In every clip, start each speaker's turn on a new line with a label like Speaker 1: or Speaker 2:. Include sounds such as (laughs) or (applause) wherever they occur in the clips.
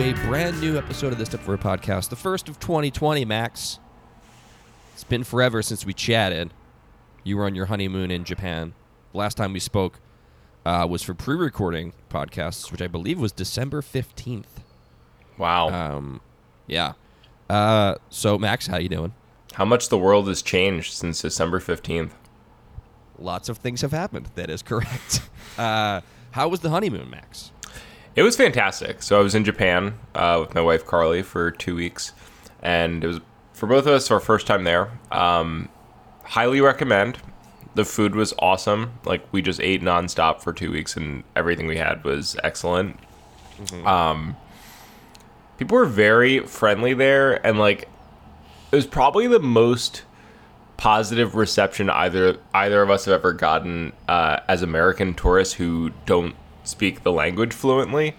Speaker 1: to a brand new episode of the Step Forward Podcast, the first of 2020, Max. It's been forever since we chatted. You were on your honeymoon in Japan. The last time we spoke uh, was for pre recording podcasts, which I believe was December 15th.
Speaker 2: Wow.
Speaker 1: Um, yeah. Uh, so, Max, how you doing?
Speaker 2: How much the world has changed since December 15th.
Speaker 1: Lots of things have happened. That is correct. (laughs) Uh, how was the honeymoon, Max?
Speaker 2: It was fantastic. So I was in Japan uh, with my wife Carly for two weeks, and it was for both of us our first time there. Um, highly recommend. The food was awesome. Like we just ate nonstop for two weeks, and everything we had was excellent. Um, people were very friendly there, and like it was probably the most positive reception either either of us have ever gotten uh, as American tourists who don't speak the language fluently.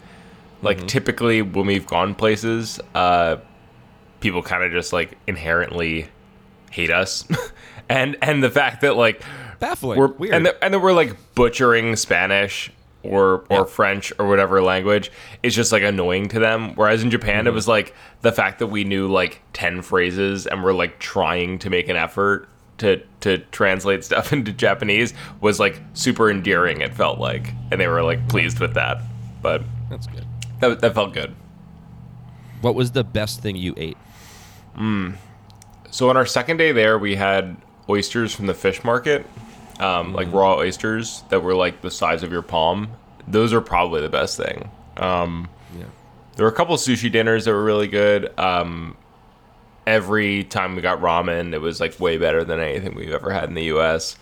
Speaker 2: Like typically when we've gone places, uh, people kind of just like inherently hate us, (laughs) and and the fact that like
Speaker 1: Baffling.
Speaker 2: we're
Speaker 1: Weird.
Speaker 2: and that, and that we're like butchering Spanish or or
Speaker 1: Yeah.
Speaker 2: French or whatever language is just like annoying to them. Whereas in Japan,
Speaker 1: Mm-hmm.
Speaker 2: it was like the fact that we knew like ten phrases and we're like trying to make an effort to to translate stuff (laughs) into Japanese was like super endearing. It felt like, and they were like pleased with that. But
Speaker 1: That's good.
Speaker 2: that that felt good.
Speaker 1: What was the best thing you ate?
Speaker 2: So on our second day there, we had oysters from the fish market, um, like raw oysters that were like the size of your palm. Those are probably the best thing. Um,
Speaker 1: Yeah.
Speaker 2: there were a couple sushi dinners that were really good. Um, every time we got ramen, it was like way better than anything we've ever had in the U.S.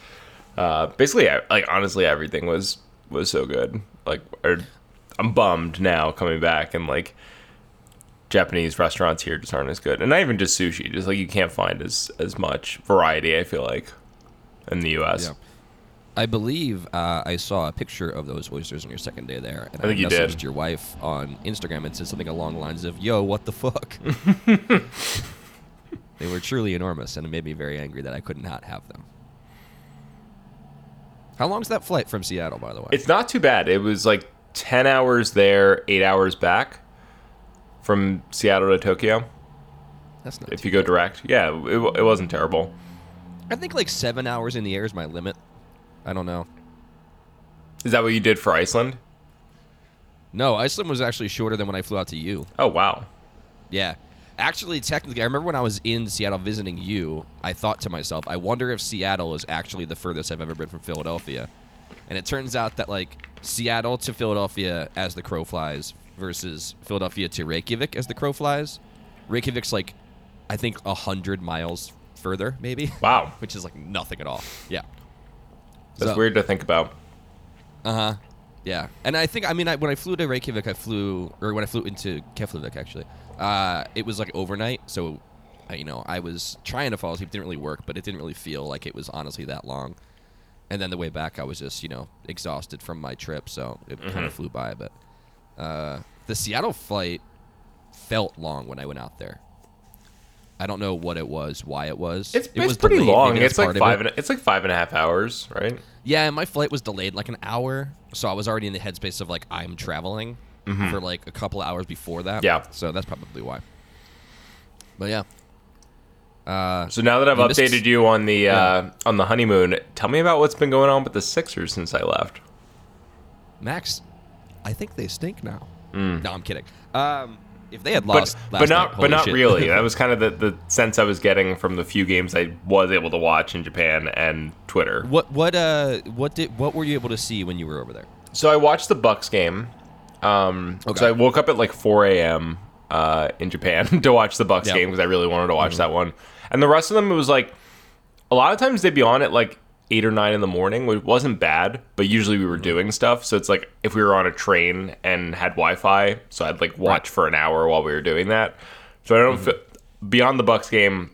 Speaker 2: Uh, basically, like honestly, everything was was so good. Like, or, I'm bummed now coming back and like Japanese restaurants here just aren't as good, and not even just sushi. Just like you can't find as as much variety. I feel like in the U.S.
Speaker 1: Yeah. I believe uh, I saw a picture of those oysters on your second day there, and I,
Speaker 2: I think you
Speaker 1: messaged
Speaker 2: did.
Speaker 1: your wife on Instagram and said something along the lines of "Yo, what the fuck." (laughs) they were truly enormous, and it made me very angry that I could not have them. How long's that flight from Seattle, by the way?
Speaker 2: It's not too bad. It was like ten hours there, eight hours back from Seattle to Tokyo.
Speaker 1: That's not.
Speaker 2: If you go
Speaker 1: bad.
Speaker 2: direct, yeah, it, it wasn't terrible.
Speaker 1: I think like seven hours in the air is my limit. I don't know.
Speaker 2: Is that what you did for Iceland?
Speaker 1: No, Iceland was actually shorter than when I flew out to you.
Speaker 2: Oh wow.
Speaker 1: Yeah. Actually, technically, I remember when I was in Seattle visiting you, I thought to myself, I wonder if Seattle is actually the furthest I've ever been from Philadelphia. And it turns out that, like, Seattle to Philadelphia as the crow flies versus Philadelphia to Reykjavik as the crow flies, Reykjavik's, like, I think 100 miles further, maybe,
Speaker 2: Wow. (laughs)
Speaker 1: which is, like, nothing at all. Yeah.
Speaker 2: That's
Speaker 1: So-
Speaker 2: weird to think about.
Speaker 1: Uh huh. Yeah, and I think I mean I, when I flew to Reykjavik, I flew or when I flew into Keflavik actually, uh, it was like overnight. So, uh, you know, I was trying to fall asleep. Didn't really work, but it didn't really feel like it was honestly that long. And then the way back, I was just you know exhausted from my trip, so it kind of flew by. But uh, the Seattle flight felt long when I went out there. I don't know what it was, why it was.
Speaker 2: It's,
Speaker 1: it was
Speaker 2: pretty
Speaker 1: delayed.
Speaker 2: long.
Speaker 1: Maybe
Speaker 2: It's like five.
Speaker 1: it.
Speaker 2: And, it's like five and a half hours, right?
Speaker 1: Yeah, and my flight was delayed like an hour, so I was already in the headspace of like I'm traveling for like a couple hours before that.
Speaker 2: Mm-hmm. Yeah.
Speaker 1: so that's probably why. But yeah, uh,
Speaker 2: So now that I've
Speaker 1: You missed-
Speaker 2: updated you on the uh, on the honeymoon, tell me about what's been going on with the Sixers since I left.
Speaker 1: Max, I think they stink now. No, I'm kidding. Um, if they had.
Speaker 2: But
Speaker 1: lost, last
Speaker 2: but
Speaker 1: night,
Speaker 2: not
Speaker 1: holy
Speaker 2: but not
Speaker 1: shit.
Speaker 2: really. that was (laughs) kind of the, the sense I was getting from the few games I was able to watch in Japan and Twitter.
Speaker 1: what what uh what did what were you able to see when you were over there?
Speaker 2: So I watched the Bucks game. Um,
Speaker 1: Okay.
Speaker 2: So I woke up at like 4 a.m. Uh, in Japan (laughs) to watch the Bucks
Speaker 1: Yeah.
Speaker 2: game because I really wanted to watch that one. And the rest of them, it was like a lot of times they'd be on at like eight or nine in the morning, which wasn't bad. But usually we were doing stuff. So it's like if we were on a train and had Wi-Fi, so I'd like watch for an hour while we were doing that. So I don't feel beyond the Bucks game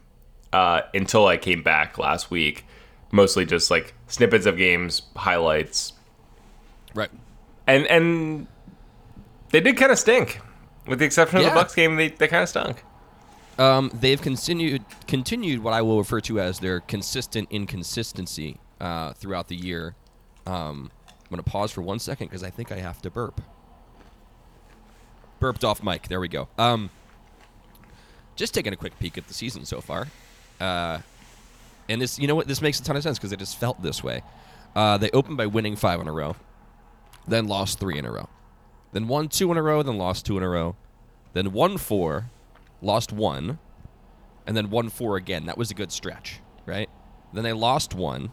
Speaker 2: uh, until I came back last week. Mostly just like snippets of games, highlights,
Speaker 1: Right.
Speaker 2: and and they did kind of stink. With the exception of
Speaker 1: Yeah.
Speaker 2: the Bucks game, they, they kind of stunk.
Speaker 1: Um, they've continued continued what I will refer to as their consistent inconsistency uh, throughout the year. Um, I'm gonna pause for one second because I think I have to burp. burped off mic. There we go. Um, just taking a quick peek at the season so far, uh, and this, you know what, this makes a ton of sense because it just felt this way. Uh, they opened by winning five in a row, then lost three in a row, then won two in a row, then lost two in a row, then won four, lost one, and then won four again. That was a good stretch, right? Then they lost one,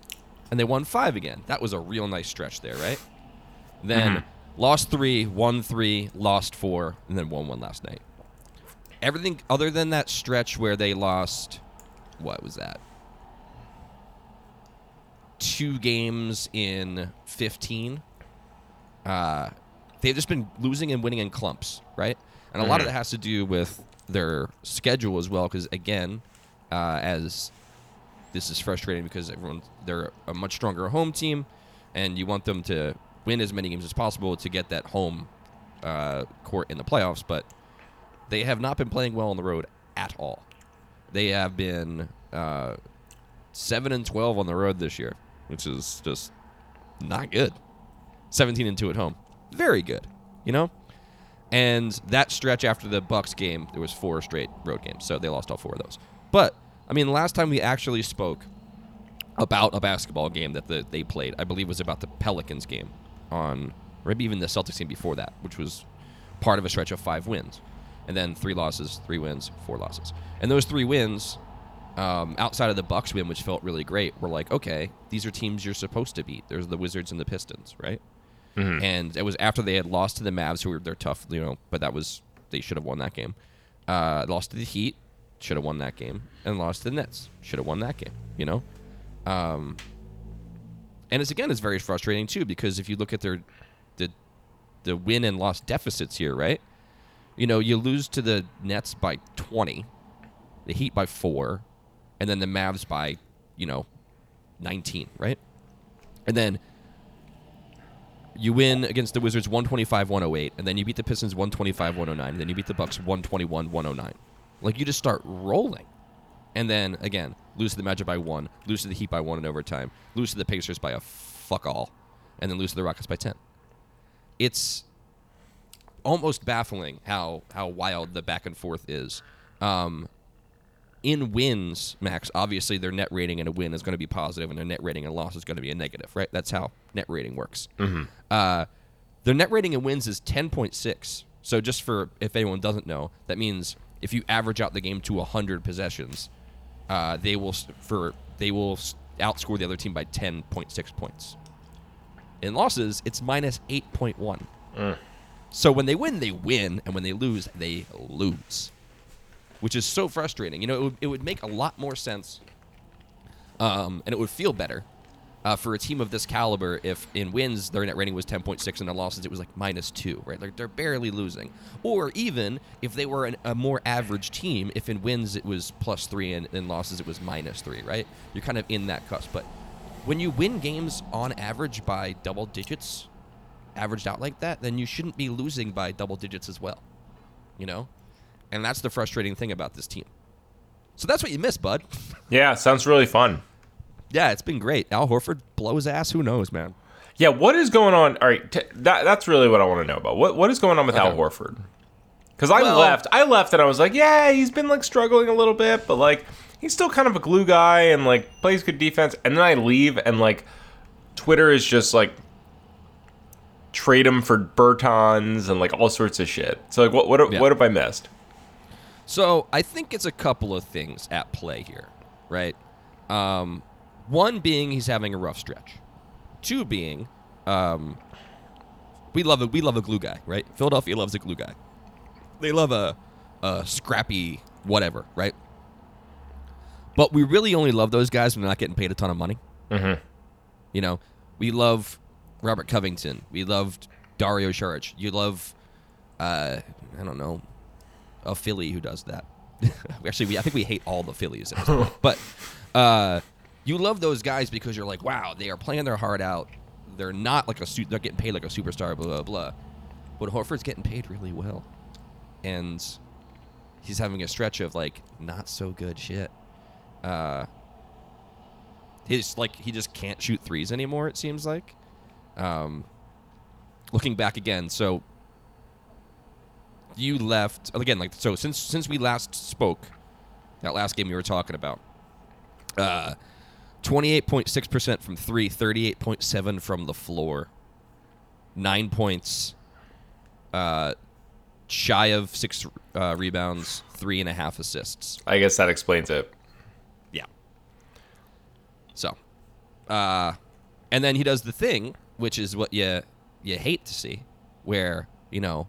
Speaker 1: and they won five again. That was a real nice stretch there, right? Then lost three, won three, lost four, and then won one last night. Everything other than that stretch where they lost, what was that? Two games in 15. Uh, they've just been losing and winning in clumps, right? And a lot of that has to do with their schedule as well, because again, uh, as this is frustrating because everyone they're a much stronger home team, and you want them to win as many games as possible to get that home uh, court in the playoffs. But they have not been playing well on the road at all. They have been uh, seven and twelve on the road this year, which is just not good. Seventeen and two at home, very good. You know. And that stretch after the Bucks game, there was four straight road games, so they lost all four of those. But I mean, last time we actually spoke about a basketball game that the, they played, I believe, was about the Pelicans game on, or maybe even the Celtics game before that, which was part of a stretch of five wins, and then three losses, three wins, four losses, and those three wins, um, outside of the Bucks win, which felt really great, were like, okay, these are teams you're supposed to beat. There's the Wizards and the Pistons, right? And it was after they had lost to the Mavs, who were they're tough, you know, but that was they should have won that game. Uh, lost to the Heat, should have won that game, and lost to the Nets, should have won that game. You know, um, and it's again it's very frustrating too because if you look at their the the win and loss deficits here, right? You know, you lose to the Nets by twenty, the Heat by four, and then the Mavs by you know nineteen, right? And then you win against the Wizards 125-108, and then you beat the Pistons 125-109, and then you beat the Bucks 121-109. Like you just start rolling. And then again, lose to the Magic by one, lose to the Heat by one in overtime, lose to the Pacers by a fuck all, and then lose to the Rockets by ten. It's almost baffling how how wild the back and forth is. Um, in wins, Max, obviously their net rating in a win is going to be positive, and their net rating in a loss is going to be a negative, right? That's how net rating works. Uh, their net rating in wins is 10.6. So just for if anyone doesn't know, that means if you average out the game to 100 possessions, uh, they will for they will outscore the other team by 10.6 points. In losses, it's minus 8.1. So when they win, they win, and when they lose, they lose, which is so frustrating. You know, it would, it would make a lot more sense, um, and it would feel better uh, for a team of this caliber if in wins their net rating was 10.6 and in losses it was like minus 2 right? They're barely losing. Or even if they were an, a more average team if in wins it was plus 3 and in losses it was minus 3 right? You're kind of in that cusp. But when you win games on average by double digits averaged out like that then you shouldn't be losing by double digits as well you know? And that's the frustrating thing about this team. So that's what you miss bud.
Speaker 2: Yeah, sounds really fun.
Speaker 1: Yeah it's been great al horford blows ass who knows man
Speaker 2: Yeah, what is going on? All right, t- that, that's really what I want to know about. What what is going on with Al Horford? Because I
Speaker 1: Well-
Speaker 2: left, I left, and I was like, yeah, he's been like struggling a little bit, but like he's still kind of a glue guy and like plays good defense. And then I leave, and like Twitter is just like trade him for Bertans and like all sorts of shit. So like, what what
Speaker 1: Yeah.
Speaker 2: what have I missed?
Speaker 1: So I think it's a couple of things at play here, right? Um, one being he's having a rough stretch. Two being, um, we love a we love a glue guy, right? Philadelphia loves a glue guy. They love a, a scrappy whatever, right? But we really only love those guys when they're not getting paid a ton of money.
Speaker 2: Mhm.
Speaker 1: You know, we love Robert Covington. We loved Dario Saric. You love, uh, I don't know, a Philly who does that. (laughs) Actually, we, I think we hate all the Phillies at this (laughs) point. But uh, you love those guys because you're like, wow, they are playing their heart out. They're not like a su- they're getting paid like a superstar, blah blah blah. But Horford's getting paid really well, and he's having a stretch of like not so good shit. Uh, his like he just can't shoot threes anymore. It seems like. Um, looking back again, so you left again. Like so, since since we last spoke, that last game we were talking about, uh, twenty eight point six percent from three, 38.7 from the floor, nine points, uh, shy of six uh, rebounds, three and a half assists.
Speaker 2: I guess that explains it.
Speaker 1: Yeah. So, uh, and then he does the thing, which is what you you hate to see, where you know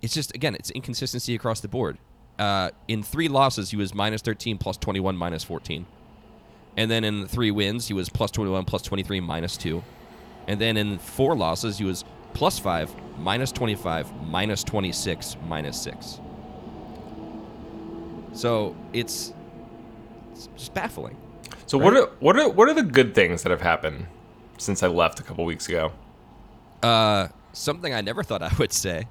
Speaker 1: it's just again it's inconsistency across the board. Uh, in three losses, he was minus 13, plus 21, minus 14. And then in three wins, he was plus 21, plus 23, minus 2. And then in four losses, he was plus 5, minus 25, minus 26, minus 6. So it's, it's just baffling.
Speaker 2: So what are what are what are the good things that have happened since I left a couple weeks ago?
Speaker 1: Uh, something I never thought I would say.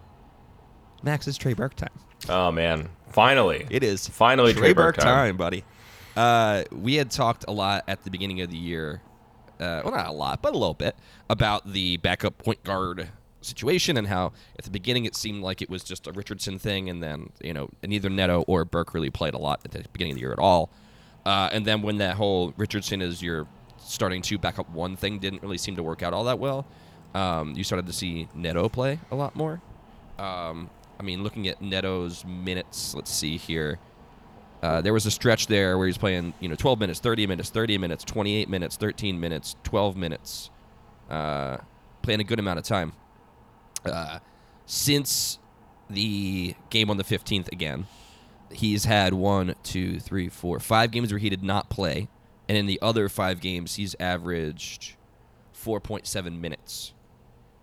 Speaker 1: Max is Trey Burke time.
Speaker 2: Oh man, finally!
Speaker 1: It is
Speaker 2: Finally
Speaker 1: Trey,
Speaker 2: Trey
Speaker 1: Burke
Speaker 2: Burke
Speaker 1: time.
Speaker 2: time.
Speaker 1: buddy. Uh, we had talked a lot at the beginning of the year. Uh, well, not a lot, but a little bit about the backup point guard situation and how at the beginning it seemed like it was just a Richardson thing, and then you know neither Neto or Burke really played a lot at the beginning of the year at all. Uh, and then when that whole Richardson is your starting to backup one thing didn't really seem to work out all that well, um, you started to see Neto play a lot more. Um, I mean, looking at Neto's minutes, let's see here. Uh, there was a stretch there where he's playing, you know, 12 minutes, 30 minutes, 30 minutes, 28 minutes, 13 minutes, 12 minutes, uh, playing a good amount of time. Uh, since the game on the 15th again, he's had one, two, three, four, five games where he did not play. And in the other five games, he's averaged 4.7 minutes.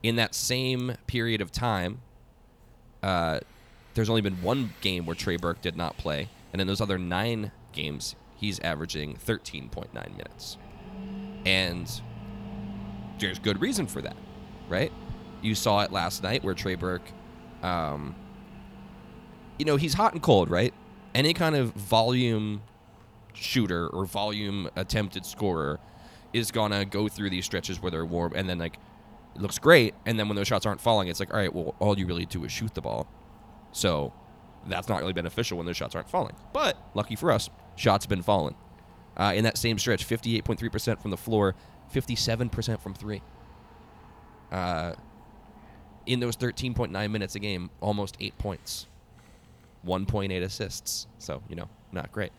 Speaker 1: In that same period of time, uh, there's only been one game where Trey Burke did not play, and in those other nine games, he's averaging 13.9 minutes. And there's good reason for that, right? You saw it last night where Trey Burke, um, you know, he's hot and cold, right? Any kind of volume shooter or volume attempted scorer is gonna go through these stretches where they're warm, and then like it looks great, and then when those shots aren't falling, it's like, all right, well, all you really do is shoot the ball. So that's not really beneficial when those shots aren't falling. But lucky for us, shots have been falling. Uh, in that same stretch, 58.3% from the floor, 57% from three. Uh, in those 13.9 minutes a game, almost eight points, 1.8 assists. So, you know, not great.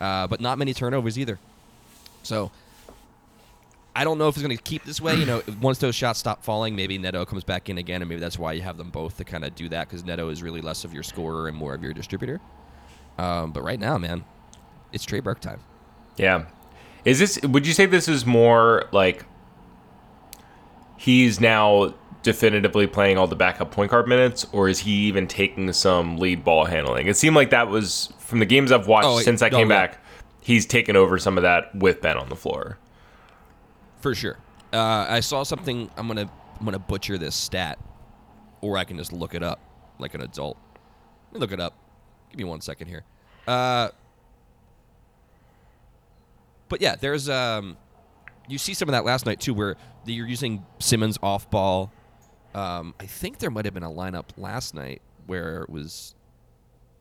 Speaker 1: Uh, but not many turnovers either. So I don't know if it's going to keep this way. You know, once those shots stop falling, maybe Neto comes back in again, and maybe that's why you have them both to kind of do that because Neto is really less of your scorer and more of your distributor. Um, but right now, man, it's Trey Burke time.
Speaker 2: Yeah. Is this would you say this is more like he's now definitively playing all the backup point guard minutes or is he even taking some lead ball handling? It seemed like that was from the games I've watched
Speaker 1: Oh,
Speaker 2: since I
Speaker 1: no,
Speaker 2: came back, he's taken over some of that with Ben on the floor.
Speaker 1: For sure. Uh, I saw something. I'm gonna I'm gonna butcher this stat, or I can just look it up like an adult. Let me look it up. Give me one second here. Uh, but yeah, there's um, you see some of that last night too, where the, you're using Simmons off ball. Um, I think there might have been a lineup last night where it was.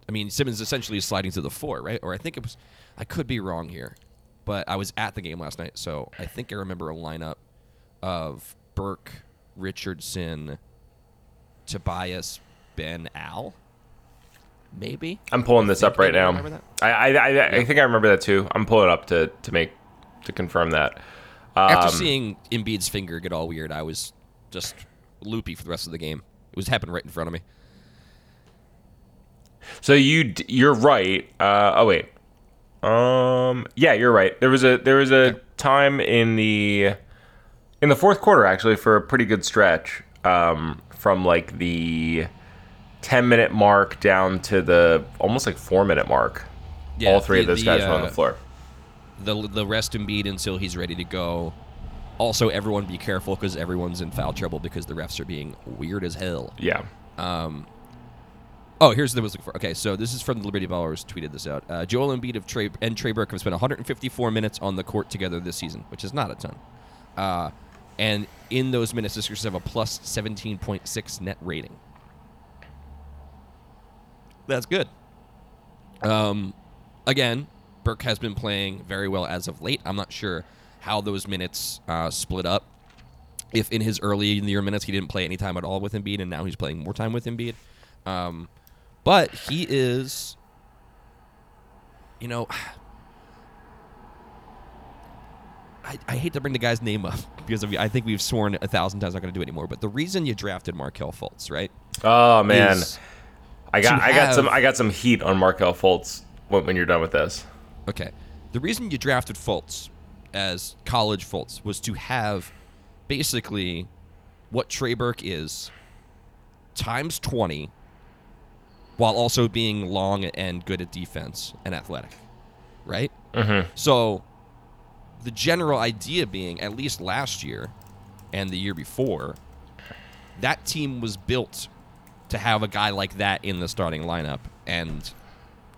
Speaker 1: I mean, Simmons essentially is sliding to the four, right? Or I think it was. I could be wrong here, but I was at the game last night, so I think I remember a lineup of Burke, Richardson, Tobias, Ben, Al. Maybe.
Speaker 2: I'm pulling this up right
Speaker 1: I
Speaker 2: now. I I, I, I think I remember that too. I'm pulling it up to to make to confirm that.
Speaker 1: After
Speaker 2: Um,
Speaker 1: seeing Embiid's finger get all weird, I was just loopy for the rest of the game. It was happening right in front of me.
Speaker 2: So you you're right. Uh, oh wait. Um. Yeah, you're right. There was a there was a time in the in the fourth quarter actually for a pretty good stretch. Um, from like the ten minute mark down to the almost like four minute mark.
Speaker 1: Yeah,
Speaker 2: All three of those
Speaker 1: the,
Speaker 2: guys were on
Speaker 1: uh,
Speaker 2: the floor.
Speaker 1: The the rest Embiid until he's ready to go. Also, everyone be careful because everyone's in foul trouble because the refs are being weird as hell.
Speaker 2: Yeah.
Speaker 1: Oh, here's the was looking for. Okay, so this is from the Liberty Ballers. Tweeted this out. Uh, Joel Embiid of Trey and Trey Burke have spent 154 minutes on the court together this season, which is not a ton. Uh, and in those minutes, the Sixers have a plus 17.6 net rating. That's good. Um, again, Burke has been playing very well as of late. I'm not sure how those minutes uh, split up. If in his early in the year minutes he didn't play any time at all with Embiid, and now he's playing more time with Embiid. Um, but he is, you know, (sighs) I, I hate to bring the guy's name up (laughs) because of, I think we've sworn a thousand times not going to do it anymore. But the reason you drafted Markelle Fultz, right?
Speaker 2: Oh man, I got I got some I got some heat on Markelle Fultz when, when you're done with this.
Speaker 1: Okay. The reason you drafted Fultz as college Fultz was to have basically what Trey Burke is times 20 while also being long and good at defense and athletic. Right?
Speaker 2: Mm-hmm.
Speaker 1: So the general idea being, at least last year and the year before, that team was built to have a guy like that in the starting lineup and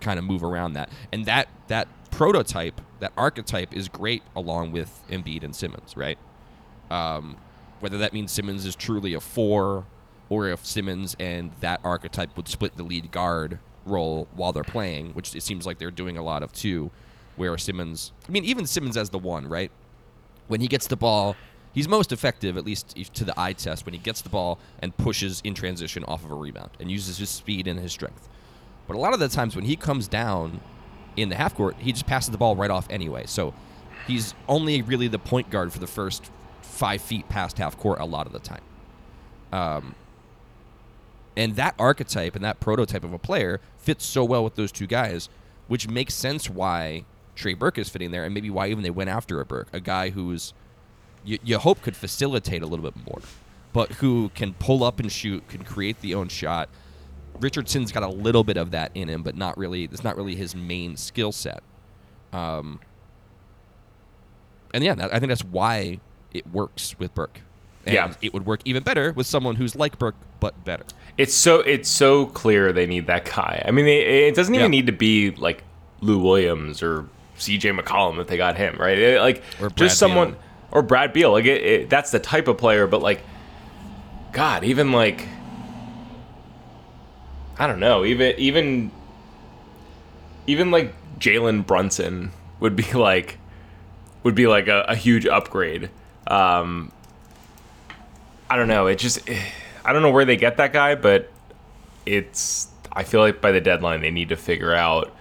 Speaker 1: kind of move around that. And that that prototype, that archetype is great along with Embiid and Simmons, right? Um, whether that means Simmons is truly a four or if Simmons and that archetype would split the lead guard role while they're playing, which it seems like they're doing a lot of too, where Simmons, I mean, even Simmons as the one, right? When he gets the ball, he's most effective, at least to the eye test, when he gets the ball and pushes in transition off of a rebound and uses his speed and his strength. But a lot of the times when he comes down in the half court, he just passes the ball right off anyway. So he's only really the point guard for the first five feet past half court a lot of the time. Um, and that archetype and that prototype of a player fits so well with those two guys, which makes sense why Trey Burke is fitting there, and maybe why even they went after a Burke, a guy who's you, you hope could facilitate a little bit more, but who can pull up and shoot, can create the own shot. Richardson's got a little bit of that in him, but not really. It's not really his main skill set. Um, and yeah, I think that's why it works with Burke. And
Speaker 2: Yeah.
Speaker 1: it would work even better with someone who's like Burke but better.
Speaker 2: It's so it's so clear they need that guy. I mean, it, it doesn't even
Speaker 1: Yeah.
Speaker 2: need to be like Lou Williams or C.J. McCollum if they got him right. It- like
Speaker 1: Or Brad
Speaker 2: just someone
Speaker 1: Beal.
Speaker 2: or Brad Beal. Like it, it, that's the type of player. But like, God, even like I don't know. Even even even like Jalen Brunson would be like would be like a, a huge upgrade. Um, I don't know. It just I don't know where they get that guy, but it's I feel like by the deadline they need to figure out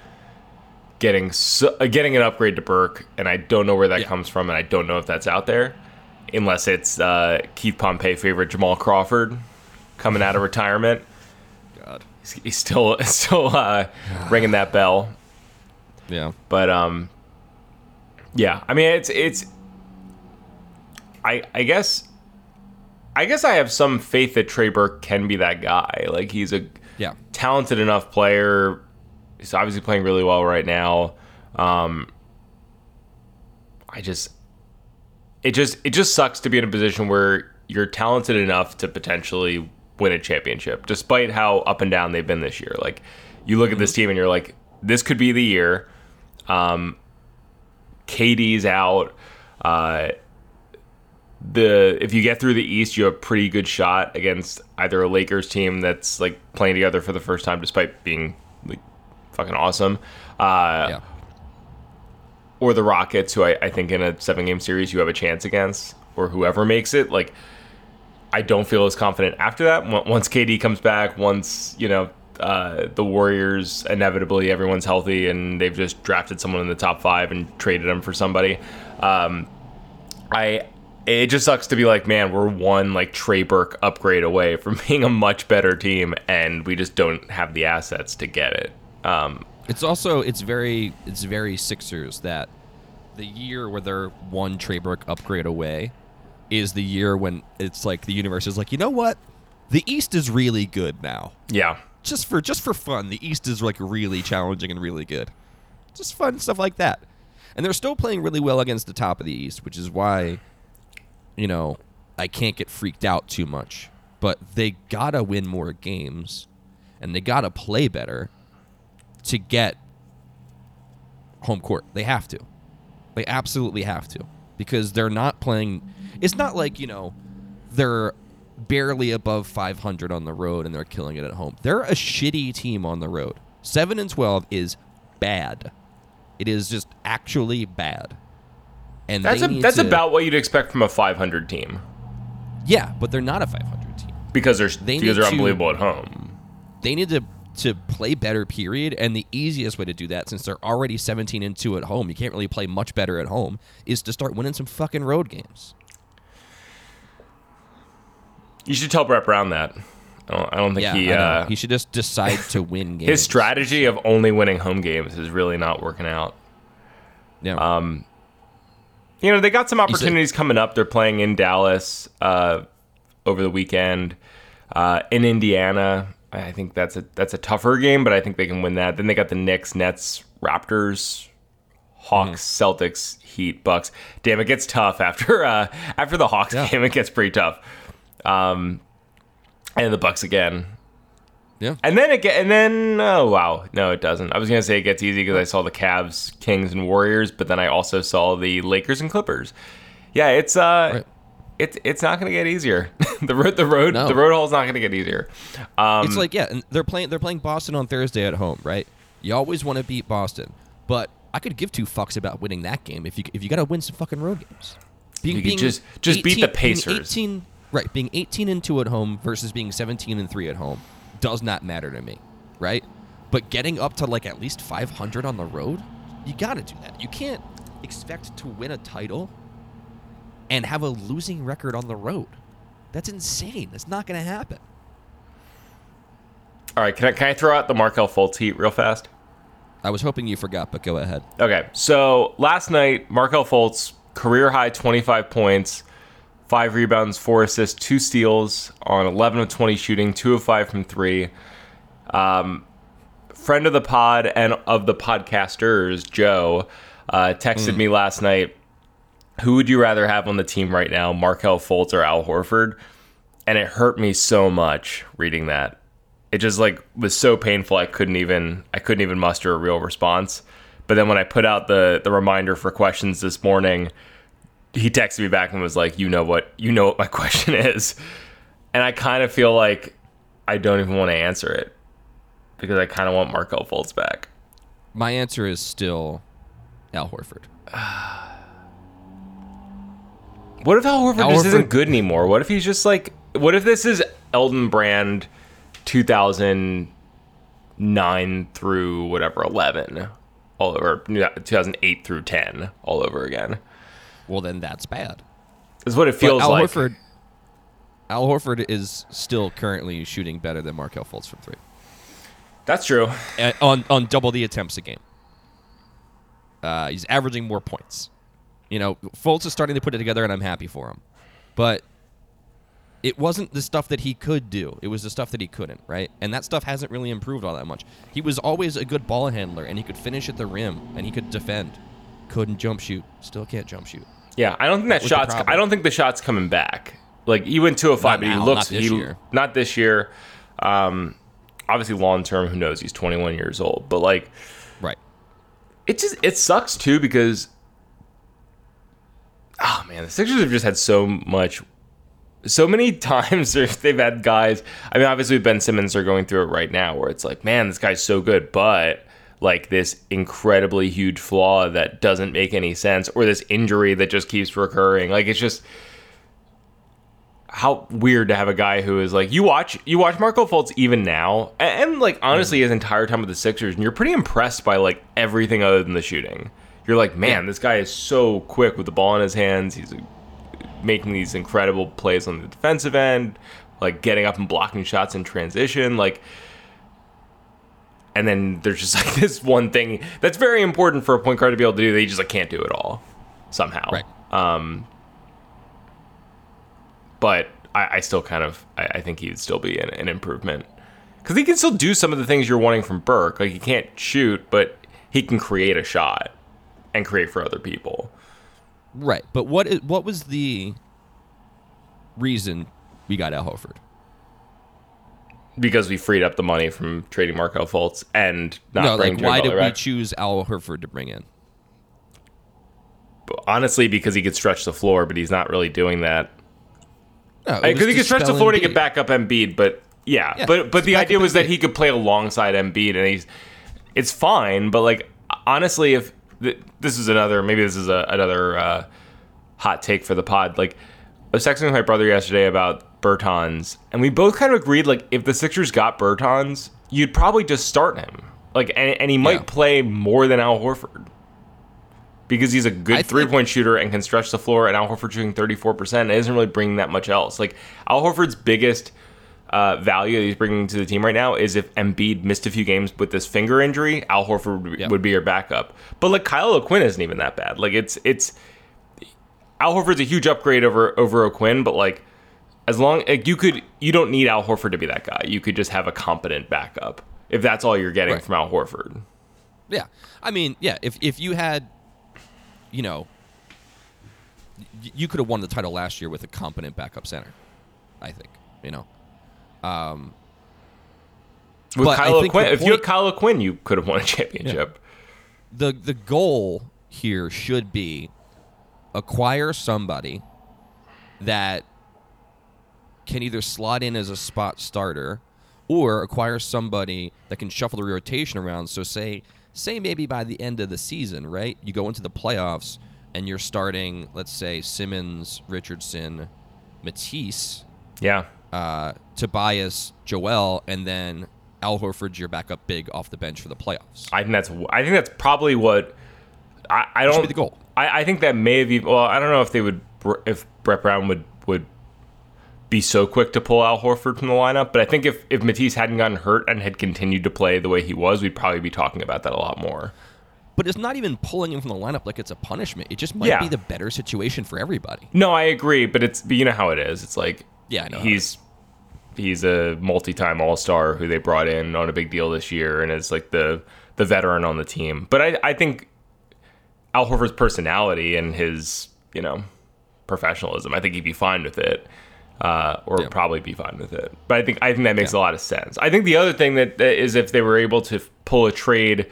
Speaker 2: getting so, uh, getting an upgrade to Burke, and I don't know where that
Speaker 1: Yeah.
Speaker 2: comes from, and I don't know if that's out there, unless it's uh, Keith Pompey favorite Jamal Crawford coming out of (laughs) retirement.
Speaker 1: God.
Speaker 2: He's, he's still (laughs) still uh, ringing that bell.
Speaker 1: Yeah.
Speaker 2: But um, yeah. I mean, it's it's. I I guess. I guess I have some faith that Trey Burke can be that guy. Like he's a
Speaker 1: Yeah.
Speaker 2: talented enough player. He's obviously playing really well right now. Um, I just, it just, it just sucks to be in a position where you're talented enough to potentially win a championship, despite how up and down they've been this year. Like, you look at this team and you're like, this could be the year. Um, KD's out. Uh, the if you get through the East, you have a pretty good shot against either a Lakers team that's like playing together for the first time, despite being like fucking awesome, uh,
Speaker 1: Yeah.
Speaker 2: or the Rockets, who I, I think in a seven game series you have a chance against, or whoever makes it. Like, I don't feel as confident after that. Once- KD comes back, once you know uh, the Warriors inevitably everyone's healthy and they've just drafted someone in the top five and traded them for somebody. Um, I it just sucks to be like, man, we're one like Trey Burke upgrade away from (laughs) being a much better team, and we just don't have the assets to get it. Um,
Speaker 1: It's also it's very it's very Sixers that the year where they're one Trey Burke upgrade away is the year when it's like the universe is like, you know what? The East is really good now.
Speaker 2: yeah,
Speaker 1: Just for just for fun, the East is like really challenging and really good. Just fun stuff like that. And they're still playing really well against the top of the East, which is why you know, I can't get freaked out too much. But they gotta win more games and they gotta play better to get home court. They have to. They absolutely have to. Because they're not playing it's not like, you know, they're barely above 500 on the road and they're killing it at home. They're a shitty team on the road. Seven and twelve is bad. It is just actually bad. And
Speaker 2: That's a, that's
Speaker 1: to-
Speaker 2: about what you'd expect from a 500 team
Speaker 1: yeah, but they're not a 500 team.
Speaker 2: because they're
Speaker 1: They
Speaker 2: because they're
Speaker 1: to-
Speaker 2: unbelievable at home.
Speaker 1: They need to to play better. Period. And the easiest way to do that, since they're already 17 and two at home, you can't really play much better at home, is to start winning some fucking road games.
Speaker 2: You should tell Brett Brown that. I don't, I don't think
Speaker 1: Yeah,
Speaker 2: he uh,
Speaker 1: he should just decide to win (laughs) games.
Speaker 2: his strategy of only winning home games is really not working out.
Speaker 1: Yeah.
Speaker 2: Um, You know, they got some opportunities coming up. They're playing in Dallas uh, over the weekend. Uh, in Indiana, I think that's a that's a tougher game, but I think they can win that. Then they got the Knicks, Nets, Raptors, Hawks, Celtics, Heat, Bucks. Damn, it gets tough after uh, after the Hawks
Speaker 1: Yeah. (laughs)
Speaker 2: game. It gets pretty tough. Um, and the Bucks again.
Speaker 1: Yeah.
Speaker 2: And then it get, and then oh wow, no, it doesn't. I was gonna say it gets easy because I saw the Cavs, Kings, and Warriors, but then I also saw the Lakers and Clippers. Yeah, it's uh,
Speaker 1: Right.
Speaker 2: it's it's not gonna get easier. (laughs) the road, the road,
Speaker 1: No.
Speaker 2: the road hall's not gonna get easier. Um,
Speaker 1: It's like yeah, and they're playing they're playing Boston on Thursday at home, right? You always want to beat Boston, but I could give two fucks about winning that game if you if you got to win some fucking road games. Being,
Speaker 2: You could just- just beat the
Speaker 1: being
Speaker 2: Pacers.
Speaker 1: 18, right, being 18 and 2 at home versus being 17 and 3 at home does not matter to me, right? But getting up to like at least 500 on the road, you got to do that. You can't expect to win a title and have a losing record on the road. That's insane. That's not going to happen.
Speaker 2: all right, can I can I throw out the Markelle Fultz heat real fast?
Speaker 1: I was hoping you forgot, but go ahead.
Speaker 2: Okay, so last night, Markelle Fultz, career high 25 points, five rebounds, four assists, two steals on 11 of 20 shooting, two of five from three. Um, friend of the pod and of the podcasters, Joe, uh, texted me last night. Who would you rather have on the team right now, Markelle Fultz or Al Horford? And it hurt me so much reading that it just like was so painful I couldn't even I couldn't even muster a real response. But then when I put out the the reminder for questions this morning, he texted me back and was like, "You know what? You know what my (laughs) question is." And I kind of feel like I don't even want to answer it because I kind of want Markelle Fultz back.
Speaker 1: My answer is still Al Horford. (sighs)
Speaker 2: What if Al Horford
Speaker 1: Al
Speaker 2: just
Speaker 1: Horford-
Speaker 2: isn't good anymore? What if he's just like what if this is Elton Brand 2009 through whatever 11 all or 2008 through 10 all over again?
Speaker 1: Well, then that's bad.
Speaker 2: Is what it feels
Speaker 1: Al
Speaker 2: like.
Speaker 1: Horford, Al Horford is still currently shooting better than Markelle Fultz from three
Speaker 2: That's true.
Speaker 1: On on double the attempts a game. Uh, he's averaging more points. You know, Fultz is starting to put it together, and I'm happy for him. But it wasn't the stuff that he could do; it was the stuff that he couldn't. Right, and that stuff hasn't really improved all that much. He was always a good ball handler, and he could finish at the rim, and he could defend. Couldn't jump shoot. Still can't jump shoot.
Speaker 2: Yeah, I don't think that shot's. I don't think the shot's coming back. Like he went 205,
Speaker 1: Not
Speaker 2: but he
Speaker 1: now,
Speaker 2: looks
Speaker 1: not this
Speaker 2: he
Speaker 1: year.
Speaker 2: not this year. Um, obviously long term, who knows? He's 21 years old, but like
Speaker 1: Right.
Speaker 2: it just it sucks too because oh man, the Sixers have just had so much. So many (laughs) times they've had guys. I mean, obviously Ben Simmons are going through it right now, where it's like, man, this guy's so good, but like this incredibly huge flaw that doesn't make any sense, or this injury that just keeps recurring. Like it's just how weird to have a guy who is like you watch you watch Marco Fultz even now, and, and like honestly his entire time with the Sixers, and you're pretty impressed by like everything other than the shooting. You're like, man, this guy is so quick with the ball in his hands. He's making these incredible plays on the defensive end, like getting up and blocking shots in transition, like. And then there's just (laughs) like this one thing that's very important for a point guard to be able to do that he just like can't do it all somehow.
Speaker 1: Right.
Speaker 2: Um, but I, I still kind of I, I think he would still be an, an improvement because he can still do some of the things you're wanting from Burke. Like he can't shoot, but he can create a shot and create for other people.
Speaker 1: Right. But what is, what was the reason we got Al Horford?
Speaker 2: Because we freed up the money from trading Markelle Fultz and not
Speaker 1: no, like why did we
Speaker 2: back.
Speaker 1: choose Al Horford to bring in?
Speaker 2: Honestly, because he could stretch the floor, but he's not really doing that. Because
Speaker 1: was
Speaker 2: he could stretch the floor to get back up Embiid, but yeah,
Speaker 1: Yeah,
Speaker 2: but but the idea was that he could play alongside Embiid, and he's it's fine. But like honestly, if th- this is another maybe this is a, another uh, hot take for the pod. Like I was texting with my brother yesterday about Bertans, and we both kind of agreed like if the Sixers got Bertans, you'd probably just start him. Like and, and he might
Speaker 1: Yeah.
Speaker 2: play more than Al Horford. Because he's a good
Speaker 1: I
Speaker 2: three point shooter and can stretch the floor, and Al Horford shooting 34%, and isn't really bringing that much else. Like, Al Horford's biggest uh, value that he's bringing to the team right now is if Embiid missed a few games with this finger injury, Al Horford would,
Speaker 1: Yeah.
Speaker 2: would be your backup. But like Kyle O'Quinn isn't even that bad. Like it's it's Al Horford's a huge upgrade over over O'Quinn, but like as long like you could you don't need Al Horford to be that guy. You could just have a competent backup if that's all you're getting
Speaker 1: Right.
Speaker 2: from Al Horford.
Speaker 1: Yeah, I mean, yeah. If if you had, you know, you could have won the title last year with a competent backup center. I think you know. Um,
Speaker 2: With Kyle O'Quinn, if you had Kyle O'Quinn, you could have won a championship.
Speaker 1: the the goal here should be acquire somebody that can either slot in as a spot starter or acquire somebody that can shuffle the rotation around. So say say maybe by the end of the season, right? You go into the playoffs and you're starting, let's say Simmons, Richardson, Matisse,
Speaker 2: Yeah.
Speaker 1: uh, Tobias, Joel, and then Al Horford's your backup big off the bench for the playoffs.
Speaker 2: I think that's I think that's probably what I, I don't
Speaker 1: should be the goal.
Speaker 2: I, I think that may have even well I don't know if they would if Brett Brown would would be so quick to pull Al Horford from the lineup, but I think if if Matisse hadn't gotten hurt and had continued to play the way he was, we'd probably be talking about that a lot more.
Speaker 1: But it's not even pulling him from the lineup like it's a punishment. It just might
Speaker 2: Yeah.
Speaker 1: be the better situation for everybody.
Speaker 2: No, I agree, but it's you know how it is. It's like
Speaker 1: Yeah, I know
Speaker 2: he's he's a multi-time All-Star who they brought in on a big deal this year, and is like the the veteran on the team. But I I think Al Horford's personality and his you know professionalism, I think he'd be fine with it. Uh, or
Speaker 1: Yeah.
Speaker 2: probably be fine with it, but I think I think that makes a lot of sense. I think the other thing that, that is if they were able to f- pull a trade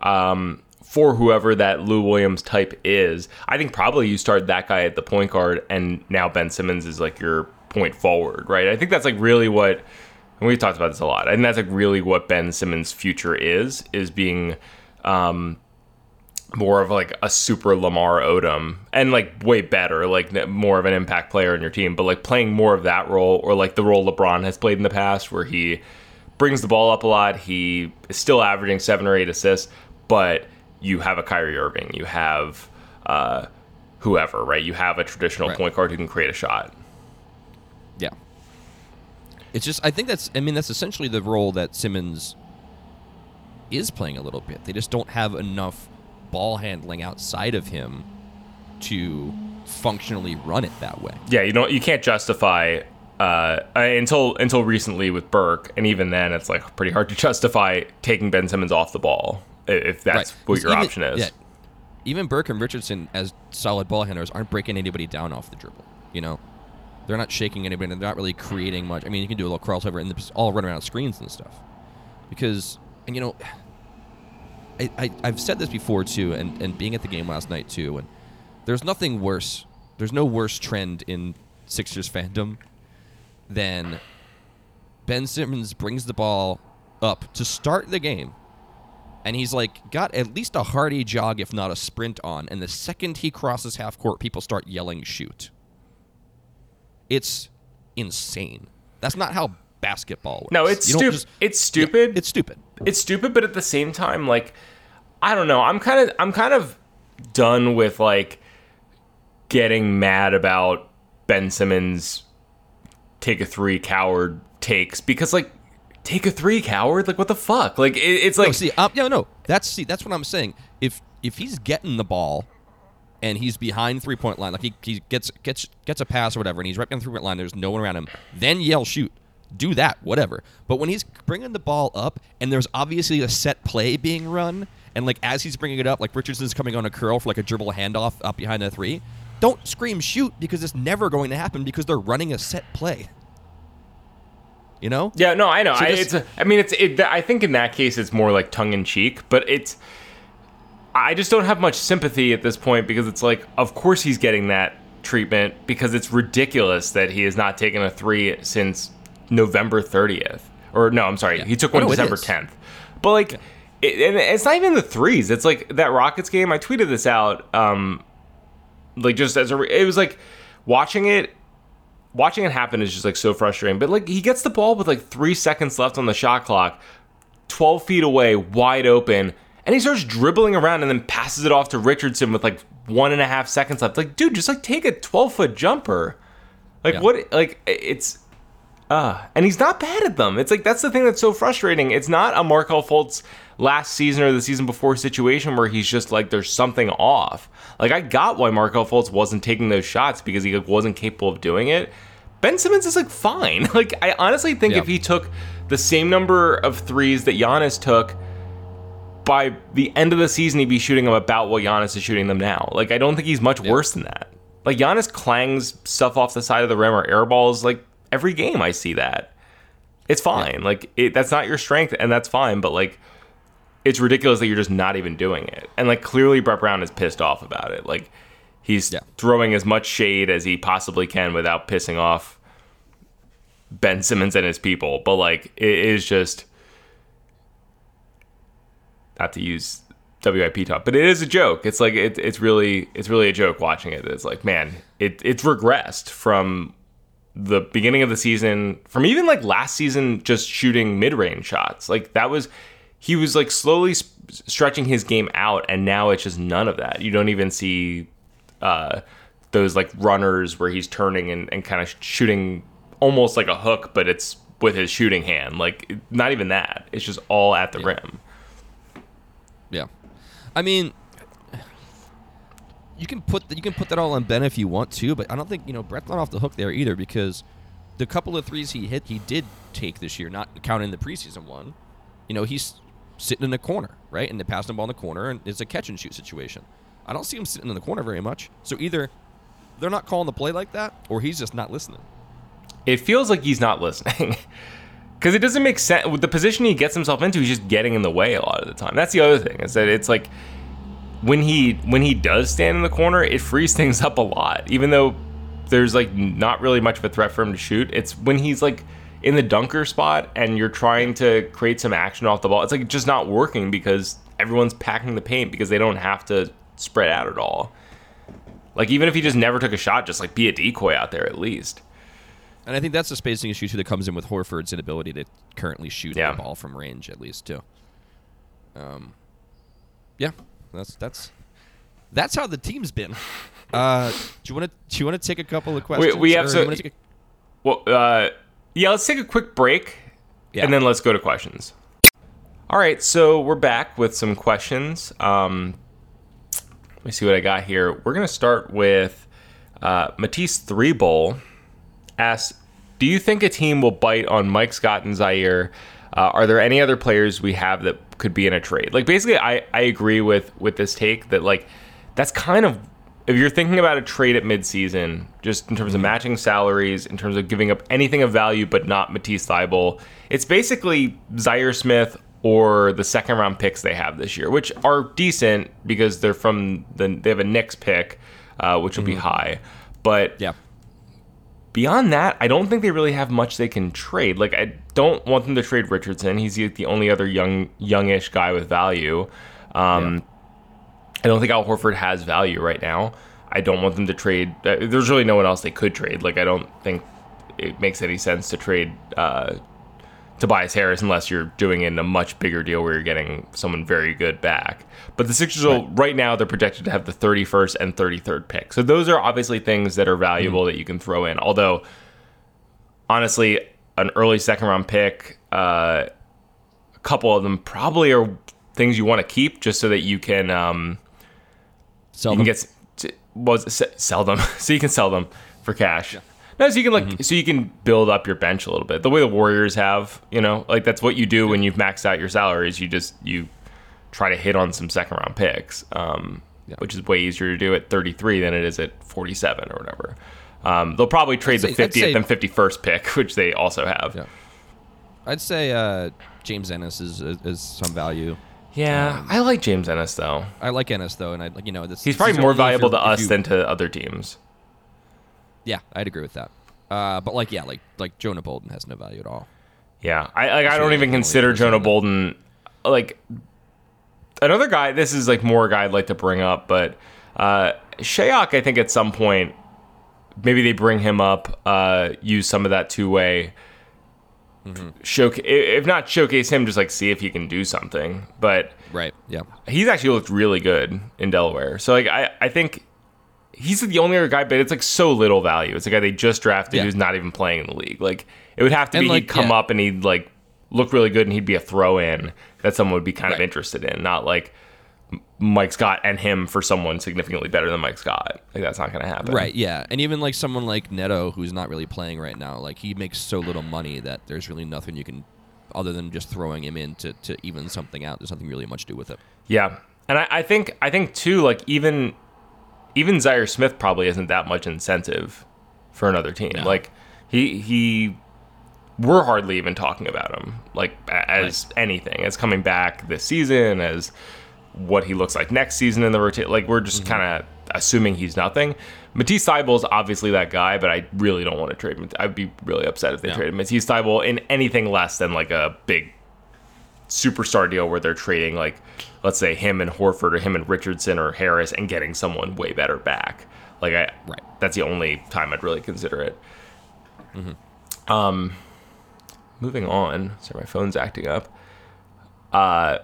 Speaker 2: um, for whoever that Lou Williams type is, I think probably you start that guy at the point guard, and now Ben Simmons is like your point forward, right? I think that's like really what, and we've talked about this a lot. I think that's like really what Ben Simmons' future is, is being um, more of like a super Lamar Odom, and like way better, like more of an impact player in your team, but like playing more of that role, or like the role LeBron has played in the past, where he brings the ball up a lot. He is still averaging seven or eight assists, but you have a Kyrie Irving, you have uh, whoever, right? You have a traditional
Speaker 1: Right.
Speaker 2: point guard who can create a shot.
Speaker 1: Yeah. It's just I think that's I mean that's essentially the role that Simmons is playing a little bit. They just don't have enough ball handling outside of him to functionally run it that way.
Speaker 2: Yeah, you don't, you can't justify uh, uh, until until recently with Burke, and even then, it's like pretty hard to justify taking Ben Simmons off the ball if that's
Speaker 1: Right.
Speaker 2: what your
Speaker 1: even-
Speaker 2: option is.
Speaker 1: yeah, even Burke and Richardson, as solid ball handlers, aren't breaking anybody down off the dribble. You know, they're not shaking anybody. They're not really creating much. I mean, you can do a little crossover and just all run around screens and stuff. Because, and you know, I, I I've said this before too, and and being at the game last night too, and there's nothing worse. There's no worse trend in Sixers fandom than Ben Simmons brings the ball up to start the game and he's like got at least a hearty jog if not a sprint on and the second he crosses half court people start yelling shoot it's insane that's not how basketball works
Speaker 2: No, it's stupid.
Speaker 1: just-
Speaker 2: It's stupid.
Speaker 1: it's stupid
Speaker 2: it's stupid, but at the same time, like I don't know. I'm kind of I'm kind of done with like getting mad about Ben Simmons take a three coward takes because like take a three coward like what the fuck like it, it's like
Speaker 1: no, see um, yeah no that's see that's what i'm saying if if he's getting the ball and he's behind three point line like he, he gets gets gets a pass or whatever and he's right behind the three point line there's no one around him then yell shoot do that whatever but when he's bringing the ball up and there's obviously a set play being run and like as he's bringing it up like richardson's coming on a curl for like a dribble handoff up behind the three don't scream shoot because it's never going to happen because they're running a set play you know
Speaker 2: Yeah, no, I know.
Speaker 1: So
Speaker 2: I,
Speaker 1: just-
Speaker 2: it's. A, I mean, it's. It, I think in that case, it's more like tongue in cheek, but it's. I just don't have much sympathy at this point because it's like, of course he's getting that treatment because it's ridiculous that he has not taken a three since November 30th. Or no, I'm sorry,
Speaker 1: Yeah.
Speaker 2: he took
Speaker 1: Oh,
Speaker 2: one
Speaker 1: no,
Speaker 2: December 10th. But like, it, and it's not even the threes. It's like that Rockets game. I tweeted this out. Um, like just as a, it was like watching it. Watching it happen is just like so frustrating. But like he gets the ball with like three seconds left on the shot clock, twelve feet away, wide open, and he starts dribbling around and then passes it off to Richardson with like one and a half seconds left. Like, dude, just like take a twelve foot jumper. Like
Speaker 1: Yeah.
Speaker 2: what? Like it's uh, and he's not bad at them. It's like that's the thing that's so frustrating. It's not a Markelle Fultz last season or the season before situation where he's just like there's something off. Like I got why Markelle Fultz wasn't taking those shots because he like, wasn't capable of doing it. Ben Simmons is like fine. (laughs) Like I honestly think
Speaker 1: Yeah.
Speaker 2: if he took the same number of threes that Giannis took by the end of the season, he'd be shooting them about what Giannis is shooting them now. Like I don't think he's much worse than that. Like Giannis clangs stuff off the side of the rim or airballs like every game. I see that. It's fine. Like it, that's not your strength, and that's fine. But like, it's ridiculous that you're just not even doing it. And like clearly, Brett Brown is pissed off about it. Like he's
Speaker 1: Yeah.
Speaker 2: throwing as much shade as he possibly can without pissing off Ben Simmons and his people. But like, it is just not to use WIP talk, but it is a joke. It's like it, it's really it's really a joke watching it. It's like man, it it's regressed from the beginning of the season, from even like last season, just shooting mid range shots. Like that was he was like slowly s- stretching his game out, and now it's just none of that. You don't even see uh, those like runners where he's turning and, and kind of shooting almost like a hook, but it's with his shooting hand. Like not even that. It's just all at the rim.
Speaker 1: Yeah, I mean, you can put you can put that all on Ben if you want to, but I don't think you know Brett's not off the hook there either because the couple of threes he hit, he did take this year, not counting the preseason one. You know, he's sitting in the corner, right, and they pass the ball in the corner, and it's a catch and shoot situation. I don't see him sitting in the corner very much. So either they're not calling the play like that, or he's just not listening.
Speaker 2: it feels like he's not listening (laughs) because it doesn't make sense with the position he gets himself into he's just getting in the way a lot of the time that's the other thing is that it's like when he when he does stand in the corner it frees things up a lot even though there's like not really much of a threat for him to shoot it's when he's like in the dunker spot and you're trying to create some action off the ball it's like just not working because everyone's packing the paint because they don't have to spread out at all like even if he just never took a shot just like be a decoy out there at least
Speaker 1: And I think that's a spacing issue too that comes in with Horford's inability to currently shoot
Speaker 2: Yeah.
Speaker 1: the ball from range, at least too. Um, yeah, that's that's that's how the team's been. (laughs) Uh, do you want to do you want to take a couple of questions?
Speaker 2: we have
Speaker 1: or
Speaker 2: so-
Speaker 1: you wanna take a-
Speaker 2: Well, uh, yeah, let's take a quick break
Speaker 1: Yeah.
Speaker 2: and then let's go to questions. All right, so we're back with some questions. Um, let me see what I got here. We're going to start with uh, Matisse Three Bowl asks, "Do you think a team will bite on Mike Scott and Zaire? Uh, are there any other players we have that could be in a trade? Like, basically, I I agree with with this take that like that's kind of if you're thinking about a trade at midseason, just in terms of matching salaries, in terms of giving up anything of value but not Matisse Thybulle, it's basically Zaire Smith or the second round picks they have this year, which are decent because they're from the they have a Knicks pick, uh, which will be high, but
Speaker 1: yeah,
Speaker 2: beyond that, I don't think they really have much they can trade. Like I don't want them to trade Richardson. He's the only other young youngish guy with value. Um, I don't think Al Horford has value right now. I don't want them to trade. Uh, there's really no one else they could trade. Like I don't think it makes any sense to trade uh, Tobias Harris unless you're doing in a much bigger deal where you're getting someone very good back. But the Sixers will right now they're projected to have the 31st and 33rd pick. So those are obviously things that are valuable that you can throw in. Although honestly, an early second round pick, uh, a couple of them probably are things you want to keep just so that you can um,
Speaker 1: sell
Speaker 2: you
Speaker 1: them.
Speaker 2: can get s- was sell them (laughs) so you can sell them for cash. No, so you can like
Speaker 1: Mm-hmm.
Speaker 2: so you can build up your bench a little bit. The way the Warriors have, you know, like that's what you do when you've maxed out your salaries. You just you try to hit on some second round picks, um,
Speaker 1: Yeah.
Speaker 2: which is way easier to do at 33 than it is at 47 or whatever. Um, they'll probably trade
Speaker 1: say-
Speaker 2: the 50th
Speaker 1: say-
Speaker 2: and 51st pick, (laughs) which they also have.
Speaker 1: Yeah. I'd say uh, James Ennis is, is is some value.
Speaker 2: Yeah, I like James Ennis though.
Speaker 1: I like Ennis though, and I like you know this.
Speaker 2: He's probably
Speaker 1: is
Speaker 2: more valuable to us
Speaker 1: you-
Speaker 2: than to other teams.
Speaker 1: Yeah, I'd agree with that. Uh, but like yeah, like like Jonah Bolden has no value at all.
Speaker 2: Yeah, I like. I don't even consider Jonah. Bolden like another guy. This is like more a guy I'd like to bring up, but uh, Shayok, I think at some point maybe they bring him up, uh, use some of that two way. Showcase, if not showcase him, just like see if he can do something. But
Speaker 1: Right. Yeah.
Speaker 2: he's actually looked really good in Delaware. So like I, I think he's the only other guy, but it's like so little value. It's a guy they just drafted
Speaker 1: Yeah.
Speaker 2: who's not even playing in the league. Like it would have to
Speaker 1: And,
Speaker 2: be
Speaker 1: like,
Speaker 2: he'd come
Speaker 1: yeah.
Speaker 2: up and he'd like look really good and he'd be a throw in that someone would be kind of interested in, not like Mike Scott and him for someone significantly better than Mike Scott. Like that's not going to happen.
Speaker 1: Right. Yeah. And even like someone like Neto, who's not really playing right now, like he makes so little money that there's really nothing you can, other than just throwing him in to, to even something out. There's nothing really much to do with it.
Speaker 2: Yeah, and I, I think I think too, like even even Zaire Smith probably isn't that much incentive for another team.
Speaker 1: No.
Speaker 2: Like he he, we're hardly even talking about him like as anything as coming back this season as what he looks like next season in the rotation. Like we're just kind of assuming he's nothing. Matisse Thybulle's obviously that guy, but I really don't want to trade. Mat- I'd be really upset if they
Speaker 1: No.
Speaker 2: traded Matisse Thybulle in anything less than like a big superstar deal where they're trading like let's say him and Horford or him and Richardson or Harris and getting someone way better back. Like I
Speaker 1: Right.
Speaker 2: that's the only time I'd really consider it. Um moving on. Sorry, my phone's acting up. Uh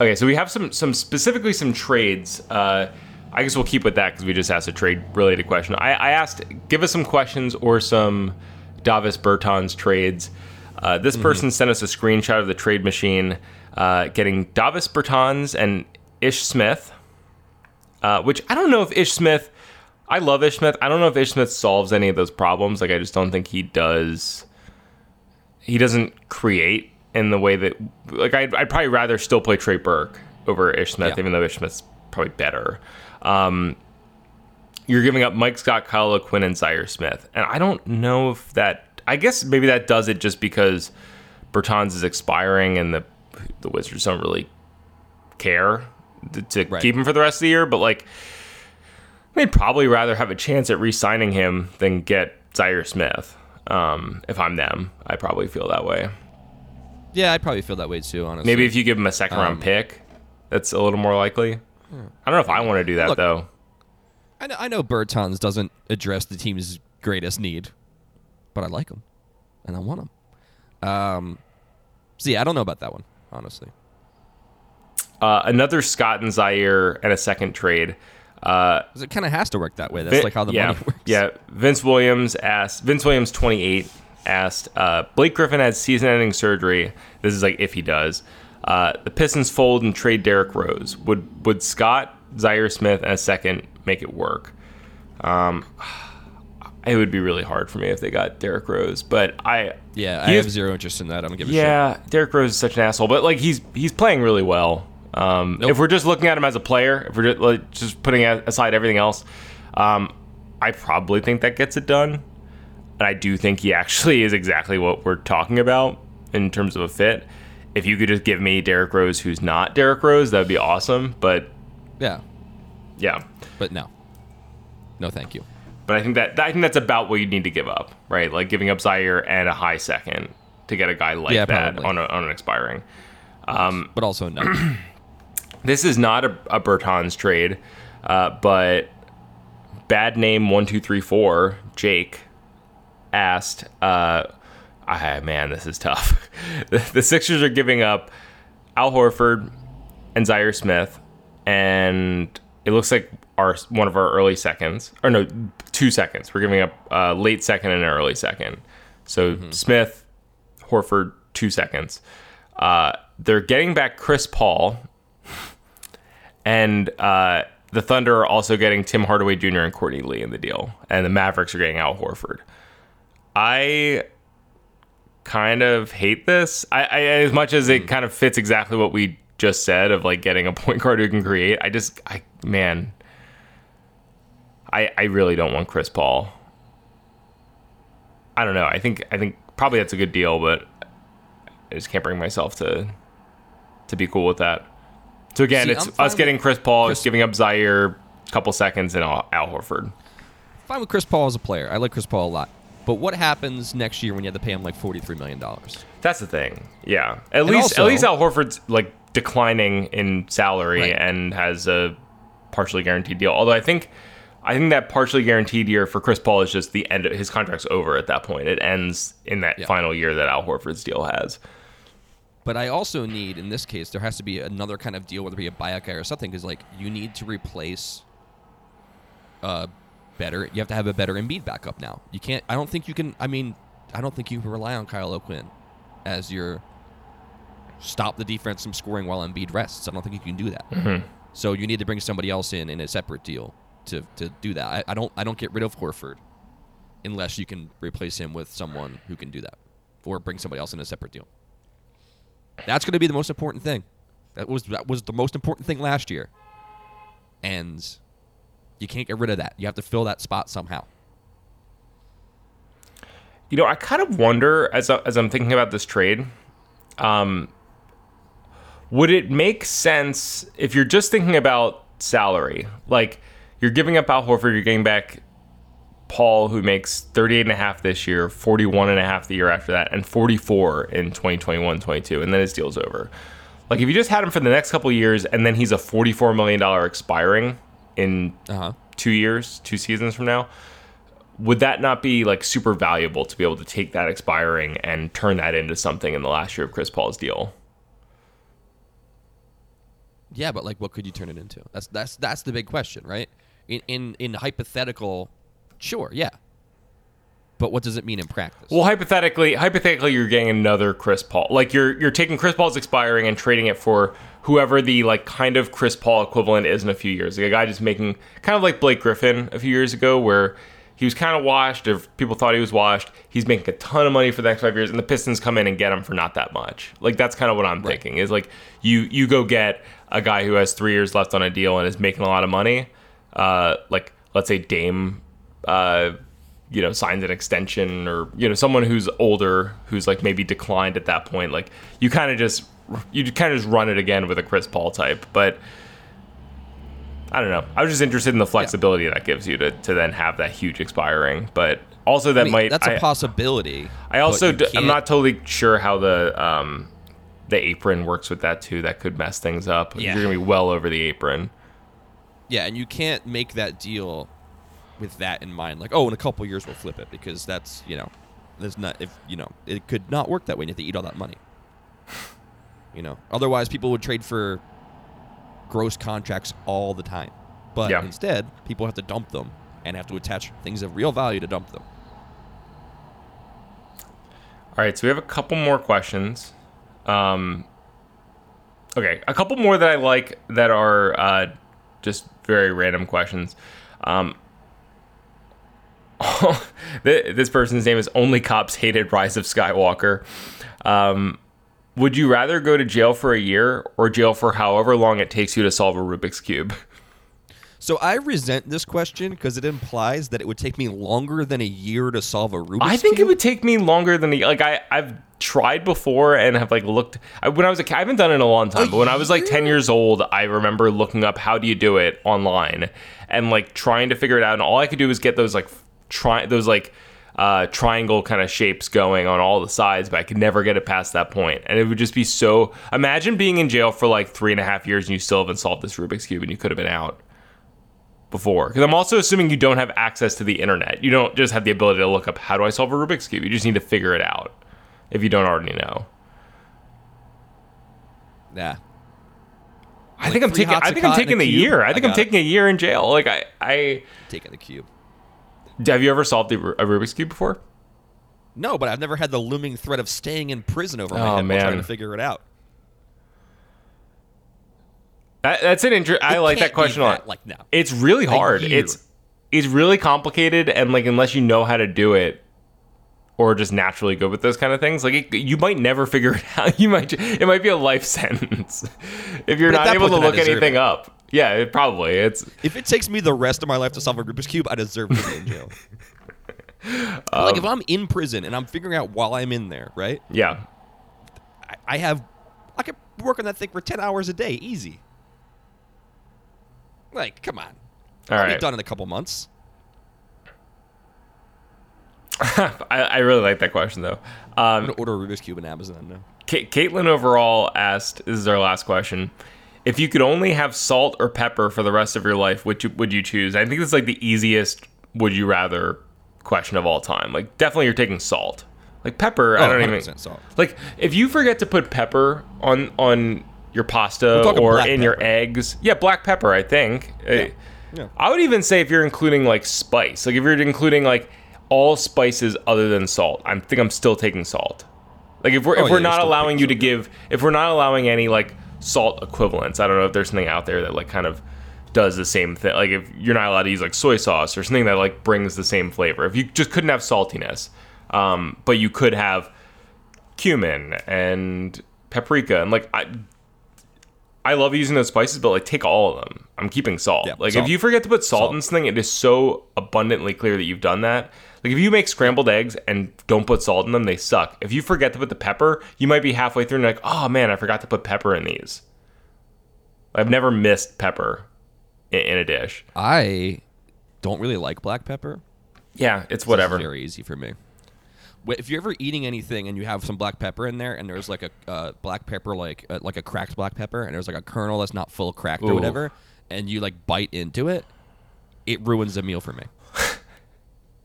Speaker 2: Okay, so we have some some specifically some trades. Uh I guess we'll keep with that because we just asked a trade related question. I, I asked, give us some questions or some Davis Bertans trades. Uh, this person sent us a screenshot of the trade machine uh, getting Davis Bertans and Ish Smith, uh, which I don't know if Ish Smith, I love Ish Smith. I don't know if Ish Smith solves any of those problems. Like, I just don't think he does. He doesn't create in the way that, like, I'd, I'd probably rather still play Trey Burke over Ish Smith,
Speaker 1: Yeah.
Speaker 2: even though Ish Smith's probably better. Um, you're giving up Mike Scott, Kyle O'Quinn, and Zaire Smith. And I don't know if that. I guess maybe that does it just because Bertans is expiring and the the Wizards don't really care to, to
Speaker 1: Right.
Speaker 2: keep him for the rest of the year. But like, they'd probably rather have a chance at re-signing him than get Zaire Smith. Um, if I'm them, I probably feel that way.
Speaker 1: Yeah, I'd probably feel that way too. Honestly.
Speaker 2: Maybe if you give him a second round
Speaker 1: Um,
Speaker 2: pick, that's a little more likely. I don't know if I want to do that
Speaker 1: Look,
Speaker 2: though.
Speaker 1: I know, I know Bertans doesn't address the team's greatest need, but I like him, and I want him. Um, so yeah, I don't know about that one, honestly.
Speaker 2: Uh, another Scott and Zaire and a second trade. Uh,
Speaker 1: 'Cause it kind of has to work that way. That's
Speaker 2: Vin-
Speaker 1: like how the
Speaker 2: yeah,
Speaker 1: money (laughs) works.
Speaker 2: Yeah, Vince Williams asked. Vince Williams, twenty eight, asked. Uh, Blake Griffin had season-ending surgery. This is like if he does. Uh, the Pistons fold and trade Derrick Rose. Would would Scott, Zaire Smith, and a second make it work? Um, (sighs) it would be really hard for me if they got Derrick Rose, but I
Speaker 1: Yeah, I
Speaker 2: is-
Speaker 1: have zero interest in that. I don't give a shit.
Speaker 2: yeah, Derrick Rose is such an asshole, but like he's he's playing really well. Um,
Speaker 1: Nope.
Speaker 2: If we're just looking at him as a player, if we're just, like, just putting aside everything else, um, I probably think that gets it done. And I do think he actually is exactly what we're talking about in terms of a fit. If you could just give me Derrick Rose, who's not Derrick Rose, that'd be awesome. But
Speaker 1: Yeah,
Speaker 2: yeah,
Speaker 1: but no, no, thank you.
Speaker 2: but I think that I think that's about what you need to give up, right? Like giving up Zaire and a high second to get a guy like
Speaker 1: Yeah,
Speaker 2: that
Speaker 1: probably.
Speaker 2: on a, on an expiring.
Speaker 1: Um, (clears throat) But also no. (clears throat)
Speaker 2: This is not a, a Bertans trade, uh, but bad name one two three four Jake asked. Uh, ah, man, this is tough. (laughs) the, Sixers are giving up Al Horford and Zaire Smith, and it looks like our one of our early seconds, or no, two seconds. We're giving up a late second and an early second. So Smith, Horford, two seconds. Uh, they're getting back Chris Paul, and uh, the Thunder are also getting Tim Hardaway Jr. and Courtney Lee in the deal, and the Mavericks are getting Al Horford. I kind of hate this. I, I as much as it hmm. kind of fits exactly what we just said of like getting a (laughs) point guard who can create. I just, I man, I I really don't want Chris Paul. I don't know. I think I think probably that's a good deal, but I just can't bring myself to to be cool with that. So again,
Speaker 1: See,
Speaker 2: it's us getting Chris Paul,
Speaker 1: Chris-
Speaker 2: giving up Zaire a couple seconds and Al, Al Horford.
Speaker 1: Fine with Chris Paul as a player. I like Chris Paul a lot. But what happens next year when you have to pay him like forty-three million dollars?
Speaker 2: That's the thing. Yeah. At least
Speaker 1: also-
Speaker 2: at least Al Horford's like declining in salary
Speaker 1: Right.
Speaker 2: and has a partially guaranteed deal. Although I think I think that partially guaranteed year for Chris Paul is just the end. Of, his contract's over at that point. It ends in that
Speaker 1: Yeah.
Speaker 2: final year that Al Horford's deal has.
Speaker 1: But I also need, in this case, there has to be another kind of deal, whether it be a buyout guy or something, because like you need to replace uh better. You have to have a better Embiid backup now. You can't. I don't think you can. I mean, I don't think you can rely on Kyle O'Quinn as your stop the defense from scoring while Embiid rests. I don't think you can do that. Mm-hmm. So you need to bring somebody else in in a separate deal to to do that. I, I don't. I don't get rid of Horford unless you can replace him with someone who can do that, or bring somebody else in a separate deal. That's going to be the most important thing. That was that was the most important thing last year, and you can't get rid of that. You have to fill that spot somehow.
Speaker 2: You know, I kind of wonder as as I'm thinking about this trade, um, would it make sense if you're just thinking about salary, like you're giving up Al Horford, you're getting back Paul, who makes 38 and a half this year, 41 and a half the year after that, and 44 in 2021, 22, and then his deal's over. Like if you just had him for the next couple years, and then he's a 44 million dollar expiring in
Speaker 1: Uh huh.
Speaker 2: two years, two seasons from now, would that not be like super valuable to be able to take that expiring and turn that into something in the last year of Chris Paul's deal?
Speaker 1: Yeah, but like, what could you turn it into? That's that's that's the big question, right? In in in hypothetical, sure, yeah. But what does it mean in practice?
Speaker 2: Well, hypothetically, hypothetically, you're getting another Chris Paul. Like you're you're taking Chris Paul's expiring and trading it for whoever the like kind of Chris Paul equivalent is in a few years. Like a guy just making kind of like Blake Griffin a few years ago, where he was kind of washed, or people thought he was washed. He's making a ton of money for the next five years, and the Pistons come in and get him for not that much. Like that's kind of what I'm thinking. Is like you you go get a guy who has three years left on a deal and is making a lot of money. Uh, like let's say Dame. Uh, you know signs an extension or you know someone who's older who's like maybe declined at that point like you kind of just you kind of just run it again with a Chris Paul type but I don't know I was just interested in the flexibility that gives you to, to then have that huge expiring but also that
Speaker 1: I mean,
Speaker 2: might
Speaker 1: that's a
Speaker 2: I-
Speaker 1: possibility.
Speaker 2: I also d- I'm
Speaker 1: can't-
Speaker 2: totally sure how the um the apron works with that too that could mess things up
Speaker 1: Yeah.
Speaker 2: you're gonna be well over the apron
Speaker 1: Yeah, and you can't make that deal with that in mind. Like, oh, in a couple years we'll flip it because that's you know, there's not if you know it could not work that way. You have to eat all that money. You know, otherwise people would trade for gross contracts all the time. But
Speaker 2: Yeah.
Speaker 1: instead, people have to dump them and have to attach things of real value to dump them.
Speaker 2: All right, so we have a couple more questions. Um, okay, a couple more that I like that are uh, just very random questions. Um, (laughs) this person's name is Only Cops Hated Rise of Skywalker. Um, would you rather go to jail for a year or jail for however long it takes you to solve a Rubik's Cube?
Speaker 1: So I resent this question because it implies that it would take me longer than a year to solve a Rubik's Cube.
Speaker 2: I think
Speaker 1: cube.
Speaker 2: it would take me longer than the like I I've tried before and have like looked I, when I was a kid I haven't done it in a long time but when I was like 10 years old I remember looking up how do you do it online and like trying to figure it out and all I could do was get those like try those like uh, triangle kind of shapes going on all the sides but I could never get it past that point. and it would just be so imagine being in jail for like three and a half years and you still haven't solved this Rubik's cube and you could have been out before because I'm also assuming you don't have access to the internet. You don't just have the ability to look up how do I solve a Rubik's cube. You just need to figure it out if you don't already know.
Speaker 1: yeah.
Speaker 2: I think I'm taking. I think I'm
Speaker 1: in a
Speaker 2: year. I
Speaker 1: I
Speaker 2: think I'm
Speaker 1: it.
Speaker 2: taking a year in jail. Like I, I
Speaker 1: Taking the cube.
Speaker 2: Have you ever solved a, Rubik's cube before?
Speaker 1: No, but I've never had the looming threat of staying in prison over my
Speaker 2: Oh,
Speaker 1: head while
Speaker 2: man.
Speaker 1: trying to figure it out.
Speaker 2: That, that's an interest. I like that question a lot.
Speaker 1: like, no.
Speaker 2: It's really hard. It's it's really complicated, and like unless you know how to do it, or just naturally good with those kind of things, like it, you might never figure (laughs) it out. You might it might be a life (laughs) sentence if you're
Speaker 1: But
Speaker 2: not able to look anything
Speaker 1: it.
Speaker 2: up. Yeah, it probably it's
Speaker 1: If it takes me the rest of my life to solve a Rubik's cube, I deserve to be in jail. (laughs)
Speaker 2: Um,
Speaker 1: like if I'm in prison and I'm figuring out while I'm in there, right?
Speaker 2: yeah.
Speaker 1: I, I have, I could work on that thing for ten hours a day, easy. Like, come on,
Speaker 2: All
Speaker 1: I'll
Speaker 2: right.
Speaker 1: be done in a couple months. (laughs)
Speaker 2: I, I really like that question though.
Speaker 1: I'm
Speaker 2: Um,
Speaker 1: gonna order a Rubik's cube on Amazon now.
Speaker 2: Caitlin overall asked, "This is our last question. If you could only have salt or pepper for the rest of your life, which would you choose?" I think it's like the easiest "Would you rather" question of all time. Like, definitely you're taking salt. Like pepper, I
Speaker 1: Oh,
Speaker 2: don't even
Speaker 1: 100% salt.
Speaker 2: like if you forget to put pepper on on your pasta or in your eggs. Yeah, black pepper. I think. Uh,
Speaker 1: Yeah.
Speaker 2: I would even say if you're including like spice, like if you're including like all spices other than salt, I think I'm still taking salt. Like if we're
Speaker 1: Oh,
Speaker 2: if we're
Speaker 1: yeah, you're
Speaker 2: not allowing you to give, if we're not allowing any like salt equivalents, I don't know if there's something out there that like kind of does the same thing. Like if you're not allowed to use like soy sauce or something that like brings the same flavor. If you just couldn't have saltiness, um, but you could have cumin and paprika and like I I love using those spices, but like take all of them. I'm keeping salt.
Speaker 1: Yeah,
Speaker 2: like
Speaker 1: salt.
Speaker 2: if you forget to put salt,
Speaker 1: Salt.
Speaker 2: in something, it is so abundantly clear that you've done that. Like if you make scrambled eggs and don't put salt in them, they suck. If you forget to put the pepper, you might be halfway through and you're like, oh man, I forgot to put pepper in these. I've never missed pepper in, in a dish.
Speaker 1: I don't really like black pepper.
Speaker 2: Yeah, it's
Speaker 1: It's
Speaker 2: whatever.
Speaker 1: very easy for me. If you're ever eating anything and you have some black pepper in there, and there's like a uh, black pepper, like uh, like a cracked black pepper, and there's like a kernel that's not full cracked or whatever, and you like bite into it, it ruins the meal for me.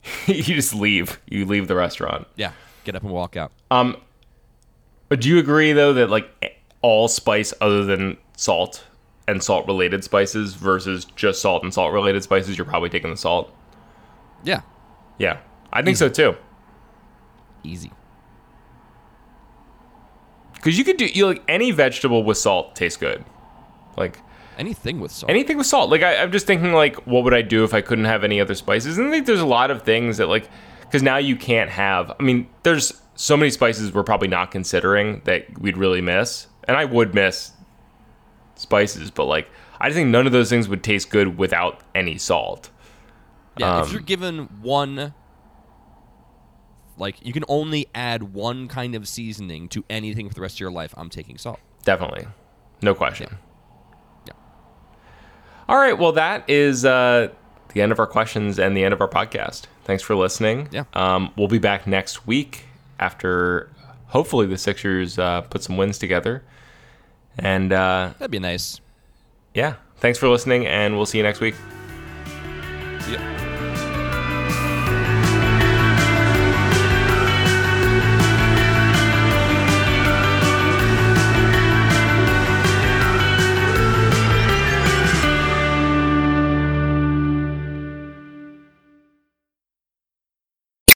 Speaker 1: (laughs)
Speaker 2: you just leave. You leave the restaurant.
Speaker 1: Yeah, get up and walk out.
Speaker 2: Um, but do you agree though that like all spice other than salt and salt related spices versus just salt and salt related spices, you're probably taking the salt?
Speaker 1: Yeah,
Speaker 2: Yeah, I think so too.
Speaker 1: easy.
Speaker 2: Because you could do you like any vegetable with salt tastes good. Like
Speaker 1: Anything with salt.
Speaker 2: anything with salt. Like I, I'm just thinking like, what would I do if I couldn't have any other spices? And I think there's a lot of things that like, because now you can't have. I mean, there's so many spices we're probably not considering that we'd really miss, and I would miss spices, but like, I think none of those things would taste good without any salt.
Speaker 1: Yeah, if
Speaker 2: Um,
Speaker 1: you're given one, like you can only add one kind of seasoning to anything for the rest of your life, I'm taking salt.
Speaker 2: Definitely, no question.
Speaker 1: Yeah.
Speaker 2: All right, well, that is uh, the end of our questions and the end of our podcast. Thanks for listening.
Speaker 1: Yeah.
Speaker 2: Um, we'll be back next week after hopefully the Sixers uh, put some wins together. And uh,
Speaker 1: That'd be nice.
Speaker 2: yeah, thanks for listening, and we'll see you next week.
Speaker 1: Ya.